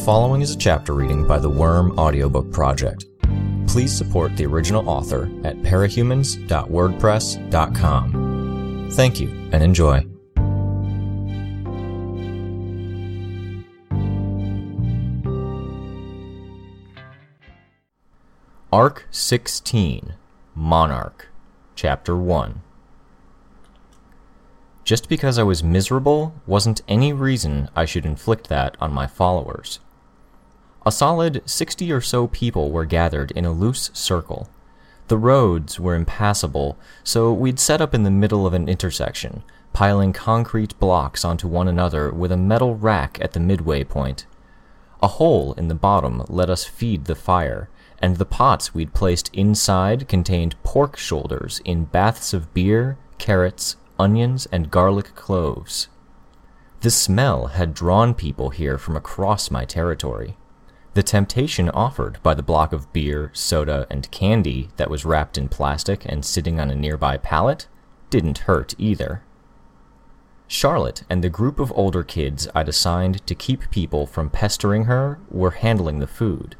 following is a chapter reading by the Worm Audiobook Project. Please support the original author at parahumans.wordpress.com. Thank you and enjoy. Arc 16 Monarch, Chapter 1 Just because I was miserable wasn't any reason I should inflict that on my followers. A solid 60 or so people were gathered in a loose circle. The roads were impassable, so we'd set up in the middle of an intersection, piling concrete blocks onto one another with a metal rack at the midway point. A hole in the bottom let us feed the fire, and the pots we'd placed inside contained pork shoulders in baths of beer, carrots, onions, and garlic cloves. The smell had drawn people here from across my territory. The temptation offered by the block of beer, soda, and candy that was wrapped in plastic and sitting on a nearby pallet didn't hurt either. Charlotte and the group of older kids I'd assigned to keep people from pestering her were handling the food.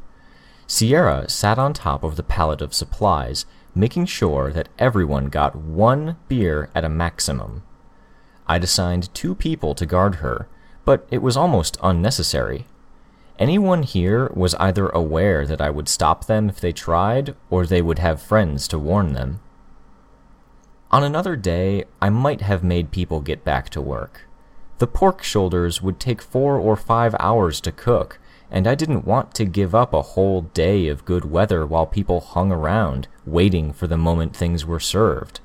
Sierra sat on top of the pallet of supplies, making sure that everyone got one beer at a maximum. I'd assigned two people to guard her, but it was almost unnecessary. Anyone here was either aware that I would stop them if they tried, or they would have friends to warn them. On another day, I might have made people get back to work. The pork shoulders would take four or five hours to cook, and I didn't want to give up a whole day of good weather while people hung around, waiting for the moment things were served.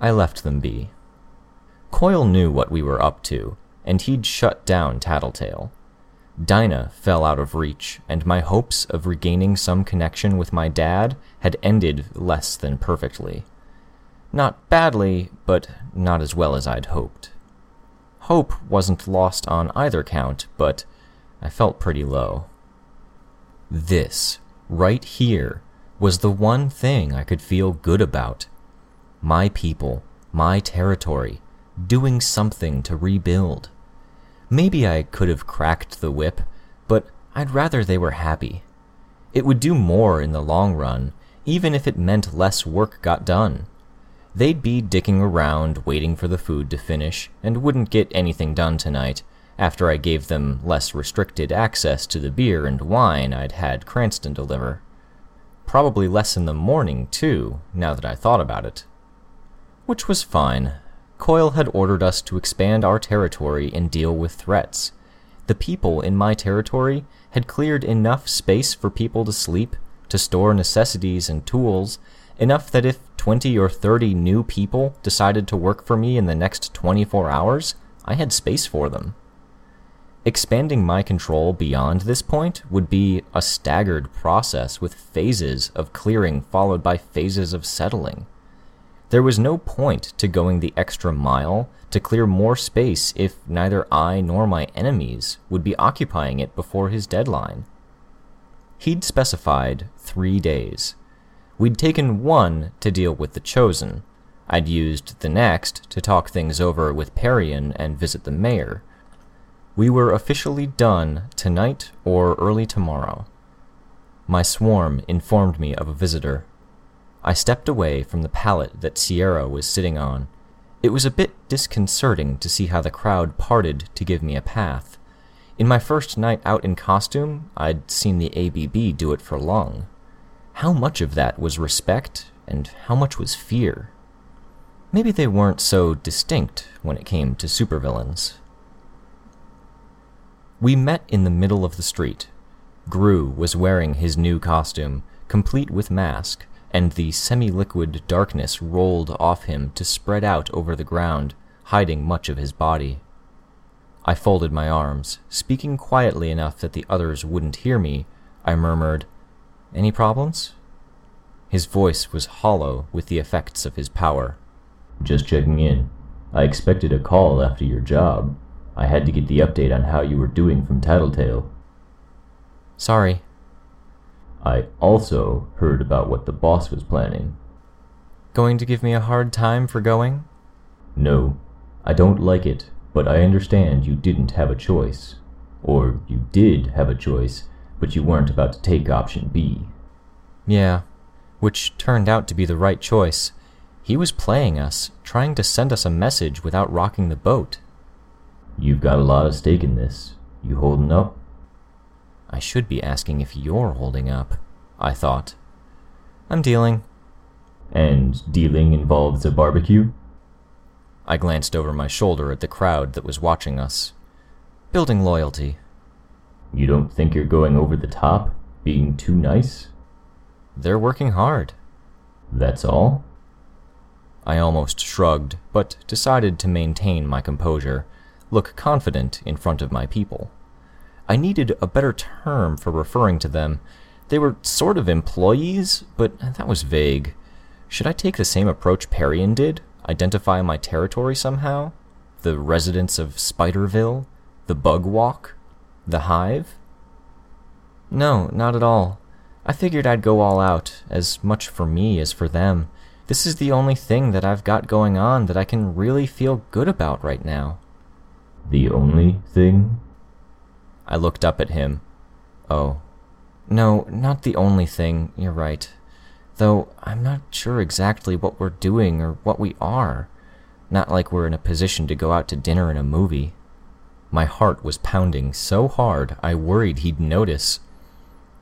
I left them be. Coil knew what we were up to, and he'd shut down Tattletale. Dinah fell out of reach, and my hopes of regaining some connection with my dad had ended less than perfectly. Not badly, but not as well as I'd hoped. Hope wasn't lost on either count, but I felt pretty low. This, right here, was the one thing I could feel good about. My people, my territory, doing something to rebuild. Maybe I could have cracked the whip, but I'd rather they were happy. It would do more in the long run, even if it meant less work got done. They'd be dicking around waiting for the food to finish and wouldn't get anything done tonight after I gave them less restricted access to the beer and wine I'd had Cranston deliver. Probably less in the morning, too, now that I thought about it. Which was fine. Coil had ordered us to expand our territory and deal with threats. The people in my territory had cleared enough space for people to sleep, to store necessities and tools, enough that if 20 or 30 new people decided to work for me in the next 24 hours, I had space for them. Expanding my control beyond this point would be a staggered process with phases of clearing followed by phases of settling. There was no point to going the extra mile to clear more space if neither I nor my enemies would be occupying it before his deadline. He'd specified three days. We'd taken one to deal with the Chosen. I'd used the next to talk things over with Parian and visit the mayor we were officially done tonight or early tomorrow. My swarm informed me of a visitor. I stepped away from the pallet that Sierra was sitting on. It was a bit disconcerting to see how the crowd parted to give me a path. In my first night out in costume, I'd seen the ABB do it for Lung. How much of that was respect, and how much was fear? Maybe they weren't so distinct when it came to supervillains. We met in the middle of the street. Grue was wearing his new costume, complete with mask, and the semi liquid darkness rolled off him to spread out over the ground, hiding much of his body. I folded my arms, speaking quietly enough that the others wouldn't hear me. I murmured, Any problems? His voice was hollow with the effects of his power. Just checking in. I expected a call after your job. I had to get the update on how you were doing from Tattletale. Sorry. I also heard about what the boss was planning. Going to give me a hard time for going? No, I don't like it, but I understand you didn't have a choice. Or you did have a choice, but you weren't about to take option B. Yeah, which turned out to be the right choice. He was playing us, trying to send us a message without rocking the boat. You've got a lot of stake in this. You holding up? I should be asking if you're holding up, I thought. I'm dealing. And dealing involves a barbecue? I glanced over my shoulder at the crowd that was watching us. Building loyalty. You don't think you're going over the top? Being too nice? They're working hard. That's all? I almost shrugged, but decided to maintain my composure, look confident in front of my people. I needed a better term for referring to them. They were sort of employees, but that was vague. Should I take the same approach Parian did? Identify my territory somehow? The residents of Spiderville? The Bug Walk? The Hive? No, not at all. I figured I'd go all out, as much for me as for them. This is the only thing that I've got going on that I can really feel good about right now. The only thing? I looked up at him. Oh. No, not the only thing, you're right. Though I'm not sure exactly what we're doing or what we are. Not like we're in a position to go out to dinner and a movie. My heart was pounding so hard I worried he'd notice.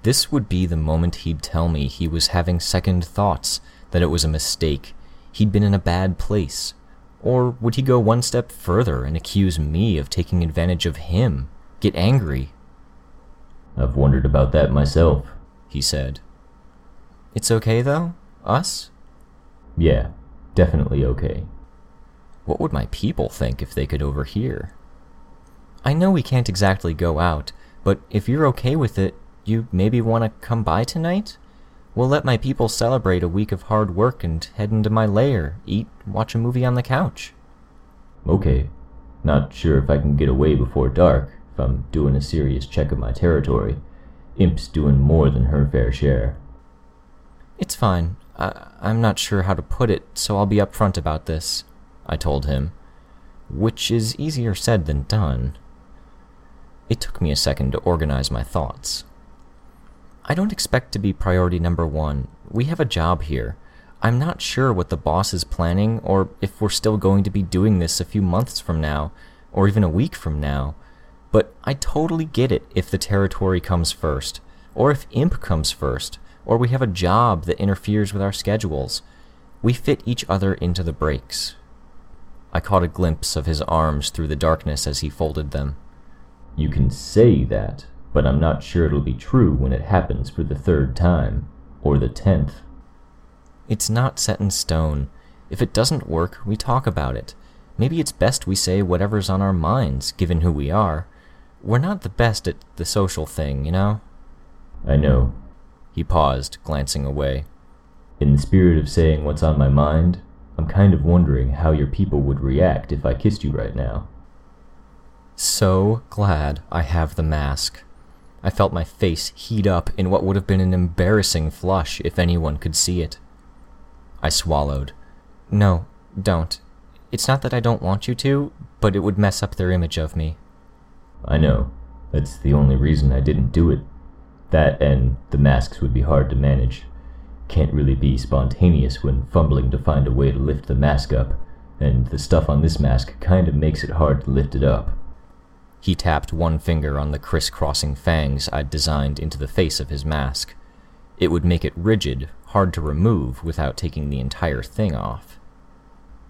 This would be the moment he'd tell me he was having second thoughts, that it was a mistake, he'd been in a bad place. Or would he go one step further and accuse me of taking advantage of him, get angry? I've wondered about that myself, he said. It's okay though? Us? Yeah, definitely okay. What would my people think if they could overhear? I know we can't exactly go out, but if you're okay with it, you maybe want to come by tonight? We'll let my people celebrate a week of hard work and head into my lair, eat, watch a movie on the couch. Okay. Not sure if I can get away before dark, I'm doing a serious check of my territory. Imp's doing more than her fair share. It's fine. I, I'm not sure how to put it, so I'll be upfront about this, I told him. Which is easier said than done. It took me a second to organize my thoughts. I don't expect to be priority number one. We have a job here. I'm not sure what the boss is planning, or if we're still going to be doing this a few months from now, or even a week from now. But I totally get it if the territory comes first, or if Imp comes first, or we have a job that interferes with our schedules. We fit each other into the breaks. I caught a glimpse of his arms through the darkness as he folded them. You can say that, but I'm not sure it'll be true when it happens for the third time, or the tenth. It's not set in stone. If it doesn't work, we talk about it. Maybe it's best we say whatever's on our minds, given who we are. We're not the best at the social thing, you know? I know. He paused, glancing away. In the spirit of saying what's on my mind, I'm kind of wondering how your people would react if I kissed you right now. So glad I have the mask. I felt my face heat up in what would have been an embarrassing flush if anyone could see it. I swallowed. No, don't. It's not that I don't want you to, but it would mess up their image of me. I know. That's the only reason I didn't do it. That and the masks would be hard to manage. Can't really be spontaneous when fumbling to find a way to lift the mask up, and the stuff on this mask kinda makes it hard to lift it up. He tapped one finger on the crisscrossing fangs I'd designed into the face of his mask. It would make it rigid, hard to remove without taking the entire thing off.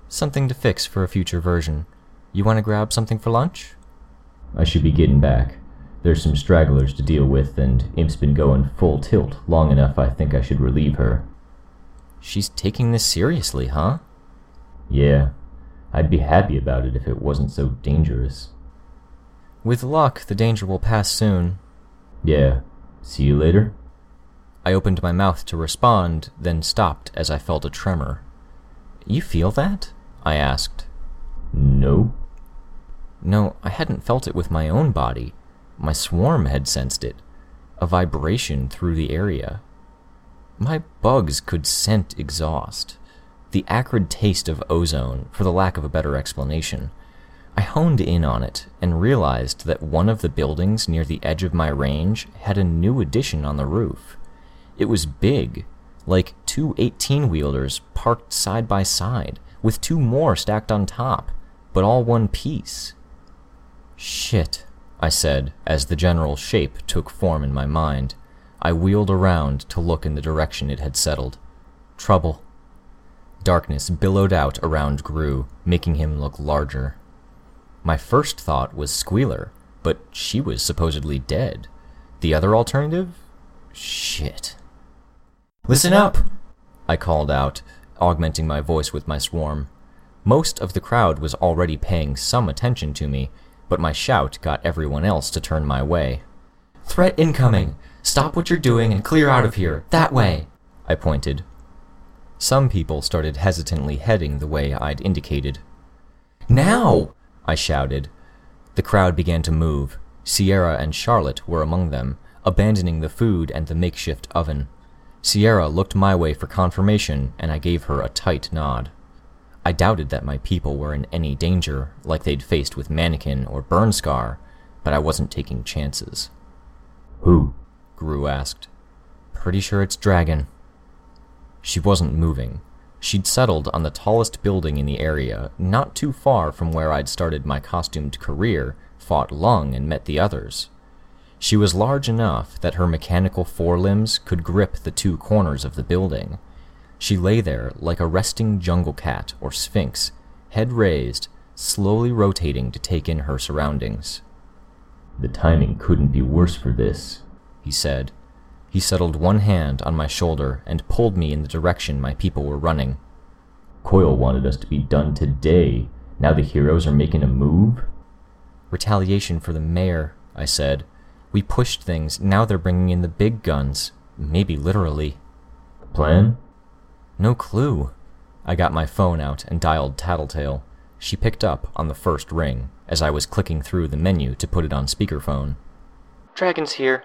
Something to fix for a future version. You want to grab something for lunch? I should be getting back. There's some stragglers to deal with, and Imp's been going full tilt long enough I think I should relieve her. She's taking this seriously, huh? Yeah. I'd be happy about it if it wasn't so dangerous. With luck, the danger will pass soon. Yeah. See you later? I opened my mouth to respond, then stopped as I felt a tremor. You feel that? I asked. No. No, I hadn't felt it with my own body. My swarm had sensed it. A vibration through the area. My bugs could scent exhaust. The acrid taste of ozone, for the lack of a better explanation. I honed in on it and realized that one of the buildings near the edge of my range had a new addition on the roof. It was big, like two 18 wheelers parked side by side, with two more stacked on top, but all one piece. Shit, I said as the general shape took form in my mind. I wheeled around to look in the direction it had settled. Trouble. Darkness billowed out around Grue, making him look larger. My first thought was Squealer, but she was supposedly dead. The other alternative? Shit. Listen up! I called out, augmenting my voice with my swarm. Most of the crowd was already paying some attention to me, but my shout got everyone else to turn my way. Threat incoming! Stop what you're doing and clear out of here! That way! I pointed. Some people started hesitantly heading the way I'd indicated. Now! I shouted. The crowd began to move. Sierra and Charlotte were among them, abandoning the food and the makeshift oven. Sierra looked my way for confirmation, and I gave her a tight nod. I doubted that my people were in any danger, like they'd faced with Mannequin or Burnscar, but I wasn't taking chances. Who? Grue asked. Pretty sure it's Dragon. She wasn't moving. She'd settled on the tallest building in the area, not too far from where I'd started my costumed career, fought Lung, and met the others. She was large enough that her mechanical forelimbs could grip the two corners of the building. She lay there like a resting jungle cat or sphinx, head raised, slowly rotating to take in her surroundings. The timing couldn't be worse for this, he said, he settled one hand on my shoulder and pulled me in the direction my people were running. Coil wanted us to be done today. Now the heroes are making a move? Retaliation for the mayor, I said. We pushed things, now they're bringing in the big guns. Maybe literally. Plan? No clue. I got my phone out and dialed Tattletale. She picked up on the first ring, as I was clicking through the menu to put it on speakerphone. Dragon's here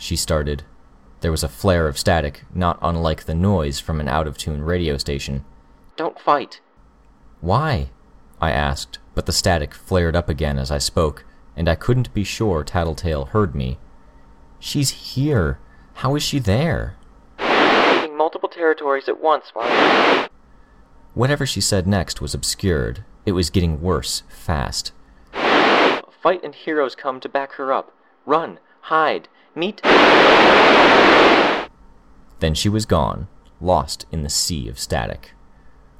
she started. There was a flare of static, not unlike the noise from an out of tune radio station. Don't fight. Why? I asked, but the static flared up again as I spoke, and I couldn't be sure Tattletale heard me. She's here. How is she there? Multiple territories at once. Whatever she said next was obscured. It was getting worse, fast. Fight and heroes come to back her up. Run, hide, Meet. Then she was gone, lost in the sea of static.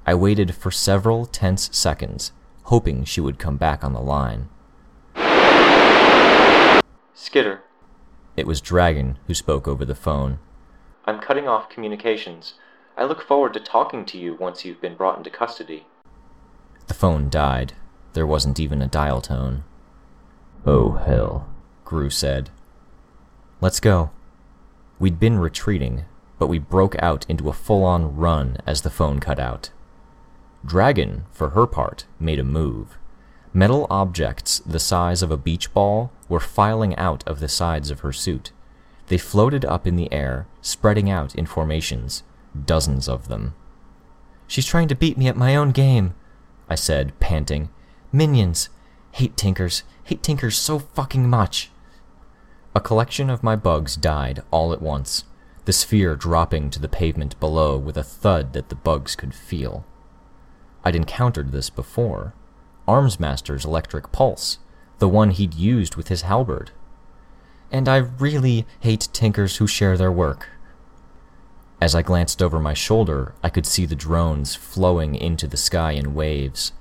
I waited for several tense seconds, hoping she would come back on the line. Skitter. It was Dragon who spoke over the phone. I'm cutting off communications. I look forward to talking to you once you've been brought into custody. The phone died. There wasn't even a dial tone. Oh, hell, Grue said. Let's go. We'd been retreating, but we broke out into a full on run as the phone cut out. Dragon, for her part, made a move. Metal objects the size of a beach ball were filing out of the sides of her suit. They floated up in the air, spreading out in formations, dozens of them. She's trying to beat me at my own game, I said, panting. Minions! Hate Tinkers! Hate Tinkers so fucking much! A collection of my bugs died all at once, the sphere dropping to the pavement below with a thud that the bugs could feel. I'd encountered this before. Armsmaster's electric pulse, the one he'd used with his halberd. And I really hate tinkers who share their work. As I glanced over my shoulder, I could see the drones flowing into the sky in waves.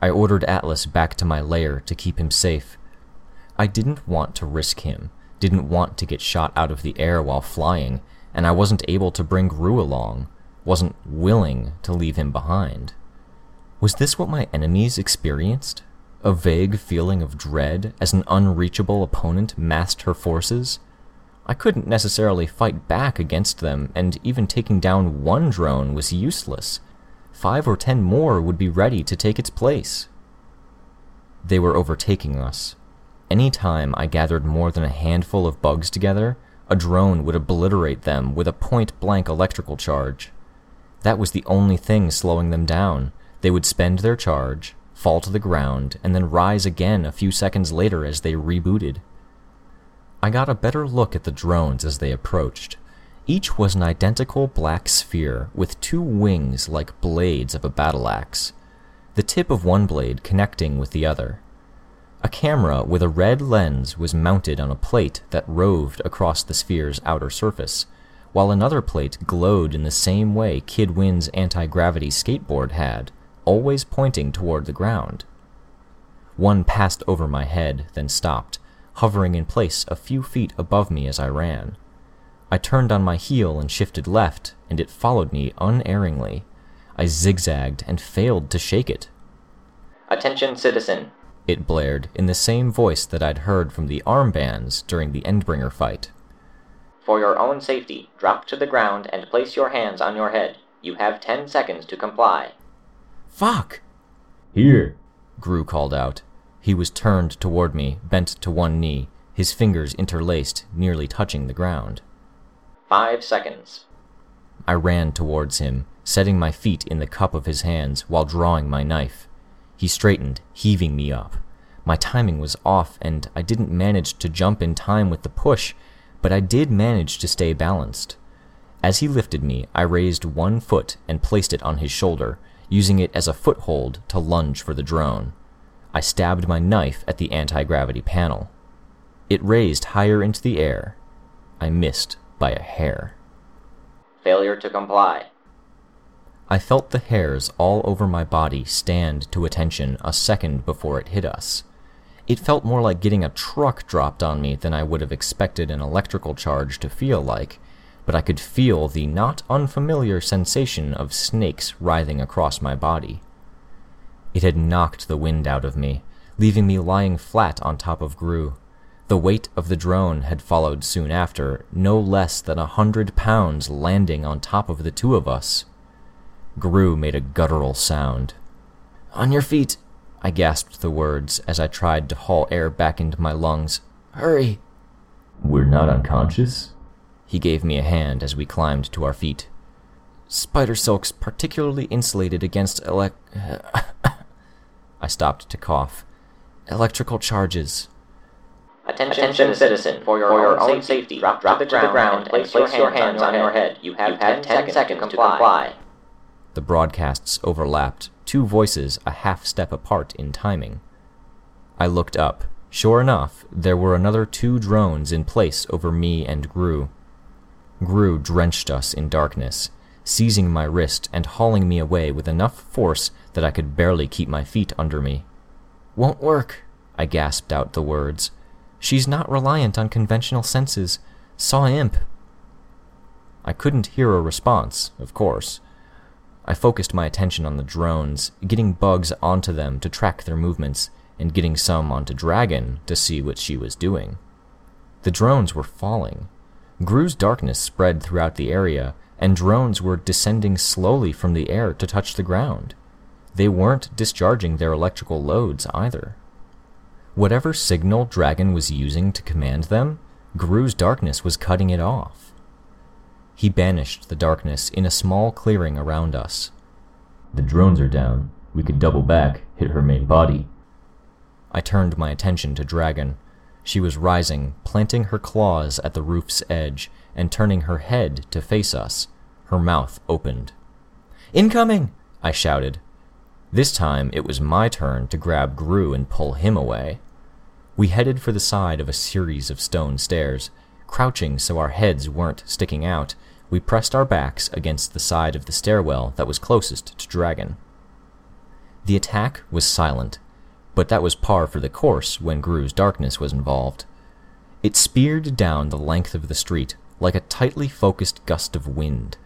I ordered Atlas back to my lair to keep him safe. I didn't want to risk him, didn't want to get shot out of the air while flying, and I wasn't able to bring Grue along, wasn't willing to leave him behind. Was this what my enemies experienced? A vague feeling of dread as an unreachable opponent massed her forces? I couldn't necessarily fight back against them, and even taking down one drone was useless. Five or ten more would be ready to take its place. They were overtaking us, any time I gathered more than a handful of bugs together, a drone would obliterate them with a point blank electrical charge. That was the only thing slowing them down. They would spend their charge, fall to the ground, and then rise again a few seconds later as they rebooted. I got a better look at the drones as they approached. Each was an identical black sphere with two wings like blades of a battle axe, the tip of one blade connecting with the other. A camera with a red lens was mounted on a plate that roved across the sphere's outer surface, while another plate glowed in the same way Kid Win's anti gravity skateboard had, always pointing toward the ground. One passed over my head, then stopped, hovering in place a few feet above me as I ran. I turned on my heel and shifted left, and it followed me unerringly. I zigzagged and failed to shake it. Attention, citizen. It blared in the same voice that I'd heard from the armbands during the Endbringer fight. For your own safety, drop to the ground and place your hands on your head. You have ten seconds to comply. Fuck! Here! Grue called out. He was turned toward me, bent to one knee, his fingers interlaced, nearly touching the ground. Five seconds. I ran towards him, setting my feet in the cup of his hands while drawing my knife. He straightened, heaving me up. My timing was off, and I didn't manage to jump in time with the push, but I did manage to stay balanced. As he lifted me, I raised one foot and placed it on his shoulder, using it as a foothold to lunge for the drone. I stabbed my knife at the anti gravity panel. It raised higher into the air. I missed by a hair. Failure to comply. I felt the hairs all over my body stand to attention a second before it hit us. It felt more like getting a truck dropped on me than I would have expected an electrical charge to feel like, but I could feel the not unfamiliar sensation of snakes writhing across my body. It had knocked the wind out of me, leaving me lying flat on top of Grue. The weight of the drone had followed soon after, no less than a hundred pounds landing on top of the two of us. Grue made a guttural sound. On your feet, I gasped the words as I tried to haul air back into my lungs. Hurry! We're not unconscious? He gave me a hand as we climbed to our feet. Spider silk's particularly insulated against elec. I stopped to cough. Electrical charges. Attention, Attention citizen, for your, for your own, safety, drop, drop to the ground, and place, place your hands, on your head. You have, you have 10, 10 seconds, seconds to comply. The broadcasts overlapped, two voices a half step apart in timing. I looked up. Sure enough, there were another two drones in place over me and Grue. Grue drenched us in darkness, seizing my wrist and hauling me away with enough force that I could barely keep my feet under me. Won't work, I gasped out the words. She's not reliant on conventional senses. Saw imp. I couldn't hear a response, of course. I focused my attention on the drones, getting bugs onto them to track their movements, and getting some onto Dragon to see what she was doing. The drones were falling. Grue's darkness spread throughout the area, and drones were descending slowly from the air to touch the ground. They weren't discharging their electrical loads either. Whatever signal Dragon was using to command them, Grue's darkness was cutting it off. He banished the darkness in a small clearing around us. The drones are down. We could double back, hit her main body. I turned my attention to Dragon. She was rising, planting her claws at the roof's edge, and turning her head to face us. Her mouth opened. Incoming! I shouted. This time it was my turn to grab Grue and pull him away. We headed for the side of a series of stone stairs. Crouching so our heads weren't sticking out, we pressed our backs against the side of the stairwell that was closest to Dragon. The attack was silent, but that was par for the course when Grue's darkness was involved. It speared down the length of the street like a tightly focused gust of wind.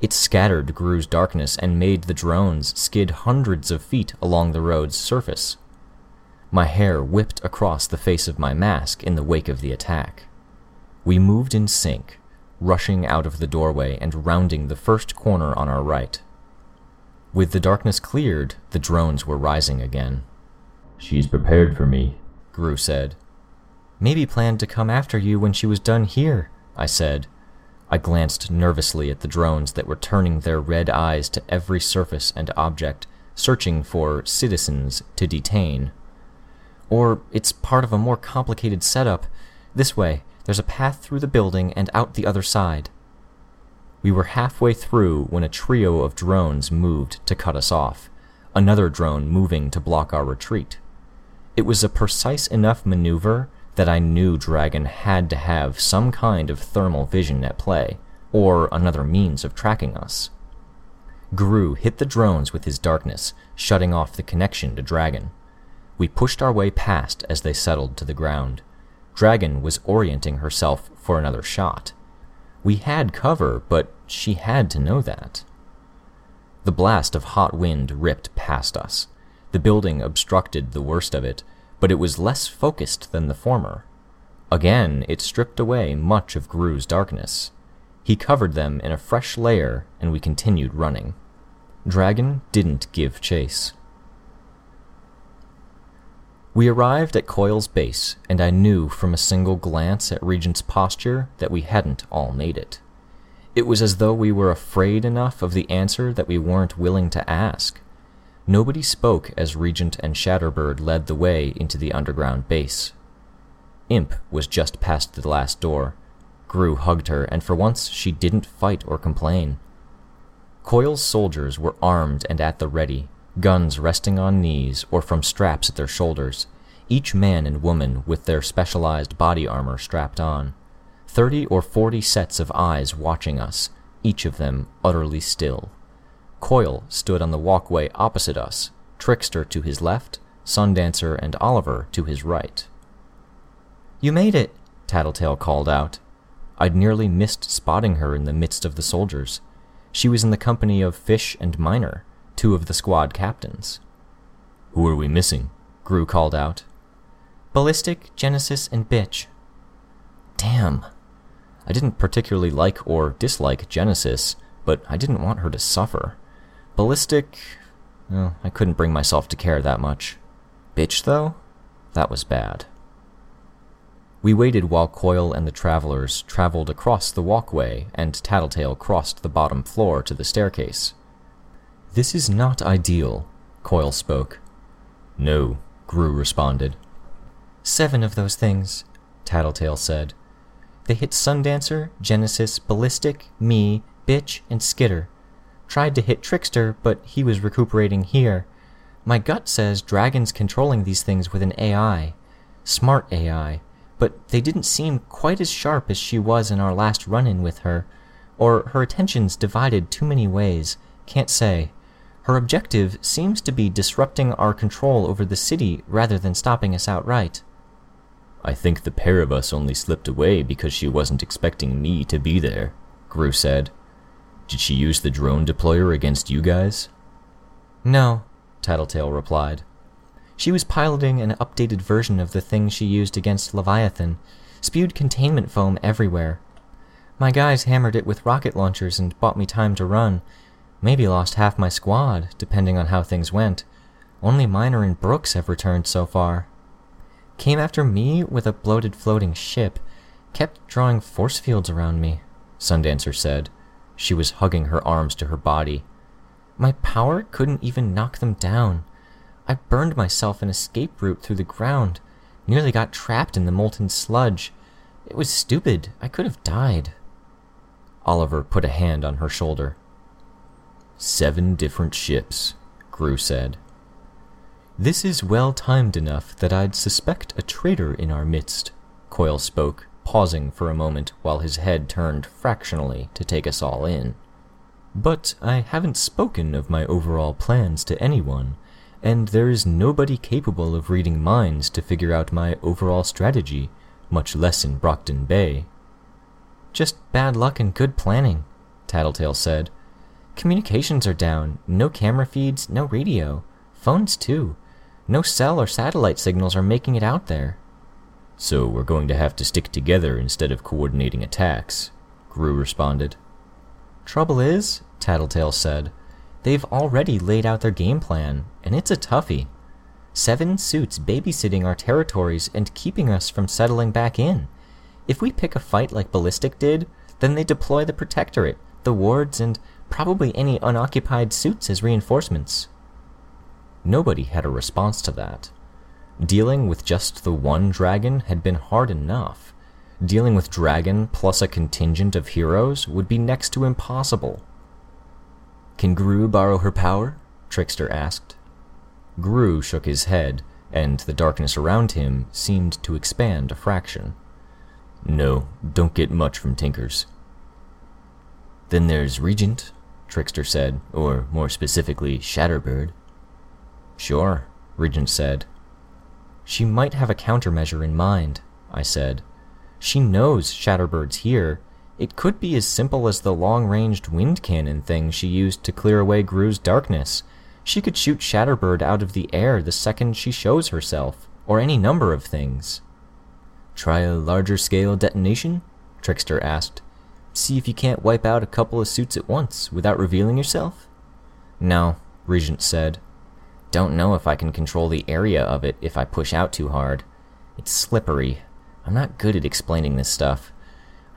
It scattered Grue's darkness and made the drones skid hundreds of feet along the road's surface. My hair whipped across the face of my mask in the wake of the attack. We moved in sync, rushing out of the doorway and rounding the first corner on our right. With the darkness cleared, the drones were rising again. She's prepared for me, Grue said. Maybe planned to come after you when she was done here, I said. I glanced nervously at the drones that were turning their red eyes to every surface and object, searching for citizens to detain. Or it's part of a more complicated setup. This way, there's a path through the building and out the other side. We were halfway through when a trio of drones moved to cut us off, another drone moving to block our retreat. It was a precise enough maneuver that I knew Dragon had to have some kind of thermal vision at play, or another means of tracking us. Grue hit the drones with his darkness, shutting off the connection to Dragon. We pushed our way past as they settled to the ground. Dragon was orienting herself for another shot. We had cover, but she had to know that. The blast of hot wind ripped past us. The building obstructed the worst of it, but it was less focused than the former. Again, it stripped away much of Grue's darkness. He covered them in a fresh layer, and we continued running. Dragon didn't give chase. We arrived at Coil's base, and I knew from a single glance at Regent's posture that we hadn't all made it. It was as though we were afraid enough of the answer that we weren't willing to ask. Nobody spoke as Regent and Shatterbird led the way into the underground base. Imp was just past the last door. Grue hugged her, and for once she didn't fight or complain. Coil's soldiers were armed and at the ready, guns resting on knees or from straps at their shoulders, each man and woman with their specialized body armor strapped on. Thirty or forty sets of eyes watching us, each of them utterly still. Coil stood on the walkway opposite us, Trickster to his left, Sundancer and Oliver to his right. You made it, Tattletale called out. I'd nearly missed spotting her in the midst of the soldiers. She was in the company of Fish and Miner, two of the squad captains. Who are we missing? Grue called out. Ballistic, Genesis, and Bitch. Damn. I didn't particularly like or dislike Genesis, but I didn't want her to suffer. Ballistic, well, I couldn't bring myself to care that much. Bitch, though? That was bad. We waited while Coil and the travelers traveled across the walkway and Tattletale crossed the bottom floor to the staircase. This is not ideal, Coil spoke. No, Grue responded. Seven of those things, Tattletale said. They hit Sundancer, Genesis, Ballistic, me, Bitch, and Skitter. Tried to hit Trickster, but he was recuperating here. My gut says Dragon's controlling these things with an AI. Smart AI. But they didn't seem quite as sharp as she was in our last run in with her. Or her attention's divided too many ways. Can't say. Her objective seems to be disrupting our control over the city rather than stopping us outright. I think the pair of us only slipped away because she wasn't expecting me to be there, Grue said. Did she use the drone deployer against you guys? No, Tattletale replied. She was piloting an updated version of the thing she used against Leviathan, spewed containment foam everywhere. My guys hammered it with rocket launchers and bought me time to run. Maybe lost half my squad, depending on how things went. Only Miner and Brooks have returned so far. Came after me with a bloated floating ship. Kept drawing force fields around me, Sundancer said. She was hugging her arms to her body. My power couldn't even knock them down. I burned myself an escape route through the ground, nearly got trapped in the molten sludge. It was stupid. I could have died. Oliver put a hand on her shoulder. Seven different ships, Grue said. This is well timed enough that I'd suspect a traitor in our midst, Coil spoke, pausing for a moment while his head turned fractionally to take us all in. But I haven't spoken of my overall plans to anyone, and there is nobody capable of reading minds to figure out my overall strategy, much less in Brockton Bay. Just bad luck and good planning, Tattletale said. Communications are down, no camera feeds, no radio. Phones too. No cell or satellite signals are making it out there. So we're going to have to stick together instead of coordinating attacks, Grue responded. Trouble is, Tattletale said, they've already laid out their game plan, and it's a toughie. Seven suits babysitting our territories and keeping us from settling back in. If we pick a fight like Ballistic did, then they deploy the Protectorate, the wards, and probably any unoccupied suits as reinforcements. Nobody had a response to that. Dealing with just the one dragon had been hard enough. Dealing with dragon plus a contingent of heroes would be next to impossible. Can Grue borrow her power? Trickster asked. Grue shook his head, and the darkness around him seemed to expand a fraction. No, don't get much from Tinkers. Then there's Regent, Trickster said, or more specifically, Shatterbird. Sure, Regent said. She might have a countermeasure in mind, I said. She knows Shatterbird's here. It could be as simple as the long-ranged wind cannon thing she used to clear away Grue's darkness. She could shoot Shatterbird out of the air the second she shows herself, or any number of things. Try a larger scale detonation? Trickster asked. See if you can't wipe out a couple of suits at once without revealing yourself? No, Regent said. Don't know if I can control the area of it if I push out too hard. It's slippery. I'm not good at explaining this stuff.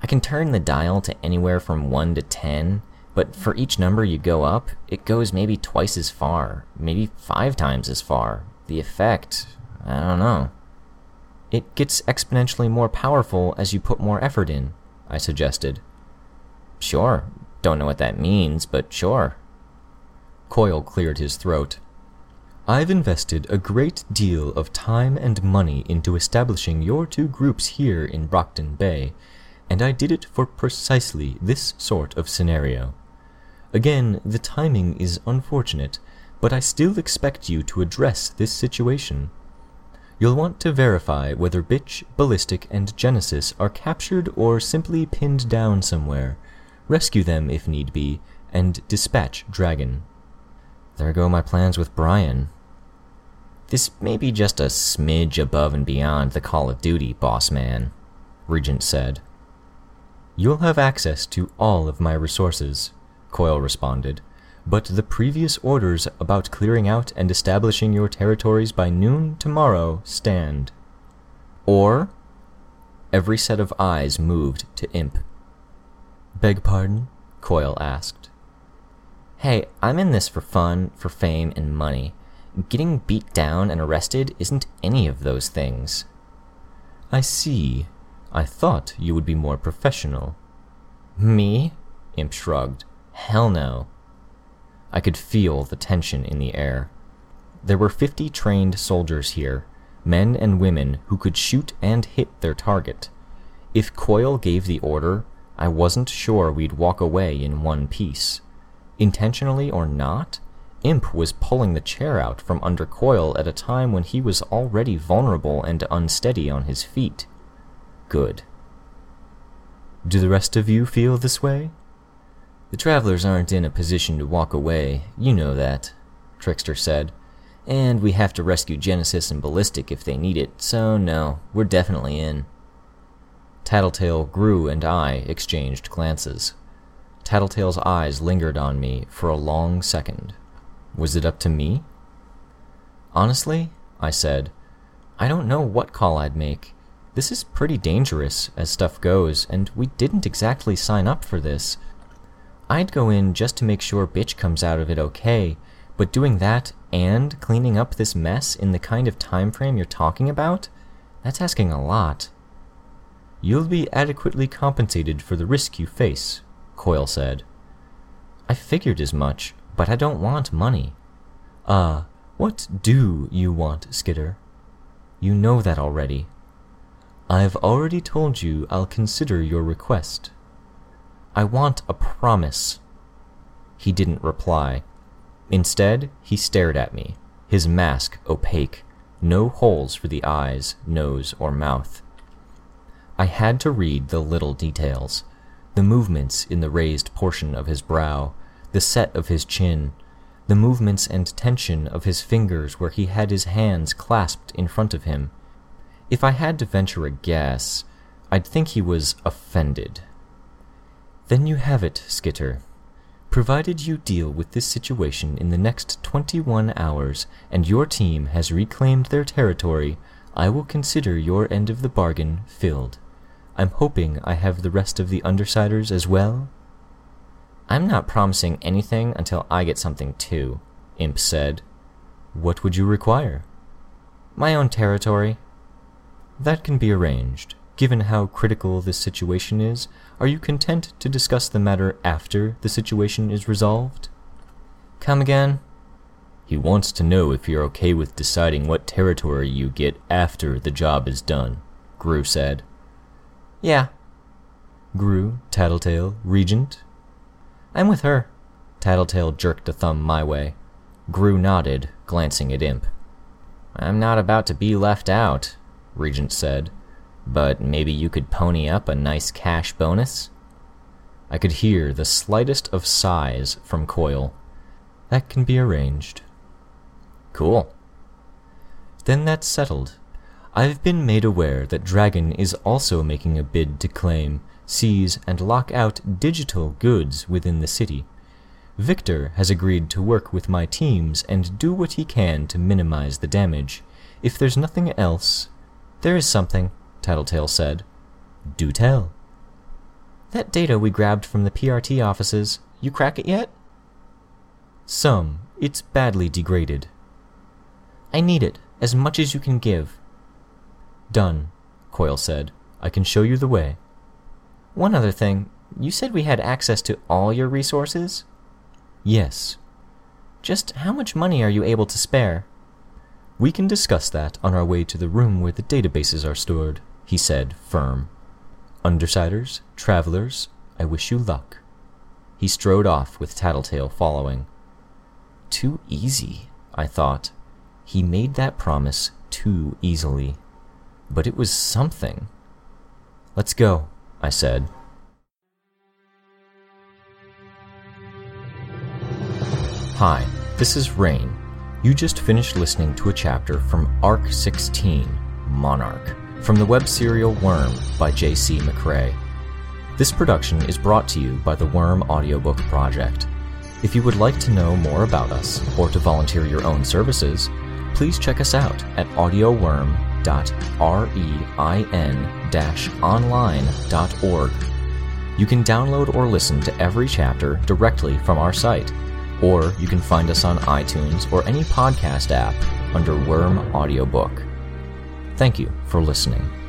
I can turn the dial to anywhere from 1 to 10, but for each number you go up, it goes maybe twice as far, maybe five times as far. The effect, I don't know. It gets exponentially more powerful as you put more effort in, I suggested. Sure, don't know what that means, but sure. Coil cleared his throat. I've invested a great deal of time and money into establishing your two groups here in Brockton Bay, and I did it for precisely this sort of scenario. Again, the timing is unfortunate, but I still expect you to address this situation. You'll want to verify whether Bitch, Ballistic, and Genesis are captured or simply pinned down somewhere, rescue them if need be, and dispatch Dragon. There go my plans with Brian. This may be just a smidge above and beyond the Call of Duty, boss man, Regent said. You'll have access to all of my resources, Coil responded, but the previous orders about clearing out and establishing your territories by noon tomorrow stand. Or? Every set of eyes moved to Imp. Beg pardon? Coil asked. Hey, I'm in this for fun, for fame, and money. Getting beat down and arrested isn't any of those things. I see. I thought you would be more professional. Me? Imp shrugged. Hell no. I could feel the tension in the air. There were fifty trained soldiers here, men and women who could shoot and hit their target. If Coil gave the order, I wasn't sure we'd walk away in one piece. Intentionally or not, Imp was pulling the chair out from under Coil at a time when he was already vulnerable and unsteady on his feet. Good. Do the rest of you feel this way? The travelers aren't in a position to walk away, you know that, Trickster said. And we have to rescue Genesis and Ballistic if they need it, so no, we're definitely in. Tattletale, Grue, and I exchanged glances. Tattletale's eyes lingered on me for a long second. Was it up to me? Honestly, I said, I don't know what call I'd make. This is pretty dangerous, as stuff goes, and we didn't exactly sign up for this. I'd go in just to make sure Bitch comes out of it okay, but doing that and cleaning up this mess in the kind of time frame you're talking about? That's asking a lot. You'll be adequately compensated for the risk you face, Coil said. I figured as much, but I don't want money. Ah, uh, what do you want, Skitter? You know that already. I've already told you I'll consider your request. I want a promise. He didn't reply. Instead, he stared at me, his mask opaque, no holes for the eyes, nose, or mouth. I had to read the little details, the movements in the raised portion of his brow, the set of his chin, the movements and tension of his fingers where he had his hands clasped in front of him. If I had to venture a guess, I'd think he was offended. Then you have it, Skitter. Provided you deal with this situation in the next 21 hours and your team has reclaimed their territory, I will consider your end of the bargain filled. I'm hoping I have the rest of the Undersiders as well. I'm not promising anything until I get something too, Imp said. What would you require? My own territory. That can be arranged. Given how critical this situation is, are you content to discuss the matter after the situation is resolved? Come again? He wants to know if you're okay with deciding what territory you get after the job is done, Grue said. Yeah. Grue, Tattletale, Regent? I'm with her. Tattletale jerked a thumb my way. Grue nodded, glancing at Imp. I'm not about to be left out, Regent said, but maybe you could pony up a nice cash bonus? I could hear the slightest of sighs from Coil. That can be arranged. Cool. Then that's settled. I've been made aware that Dragon is also making a bid to claim, seize, and lock out digital goods within the city. Victor has agreed to work with my teams and do what he can to minimize the damage. If there's nothing else. There is something, Tattletale said. Do tell. That data we grabbed from the PRT offices, you crack it yet? Some. It's badly degraded. I need it, as much as you can give. Done, Coil said. I can show you the way. One other thing. You said we had access to all your resources? Yes. Just how much money are you able to spare? We can discuss that on our way to the room where the databases are stored, he said, firm. Undersiders, travelers, I wish you luck. He strode off with Tattletale following. Too easy, I thought. He made that promise too easily. But it was something. Let's go, I said. Hi, this is Rain. You just finished listening to a chapter from Arc 16, Monarch, from the web serial Worm by J.C. McCrae. This production is brought to you by the Worm Audiobook Project. If you would like to know more about us or to volunteer your own services, please check us out at audioworm.rein-online.org. You can download or listen to every chapter directly from our site, or you can find us on iTunes or any podcast app under Worm Audiobook. Thank you for listening.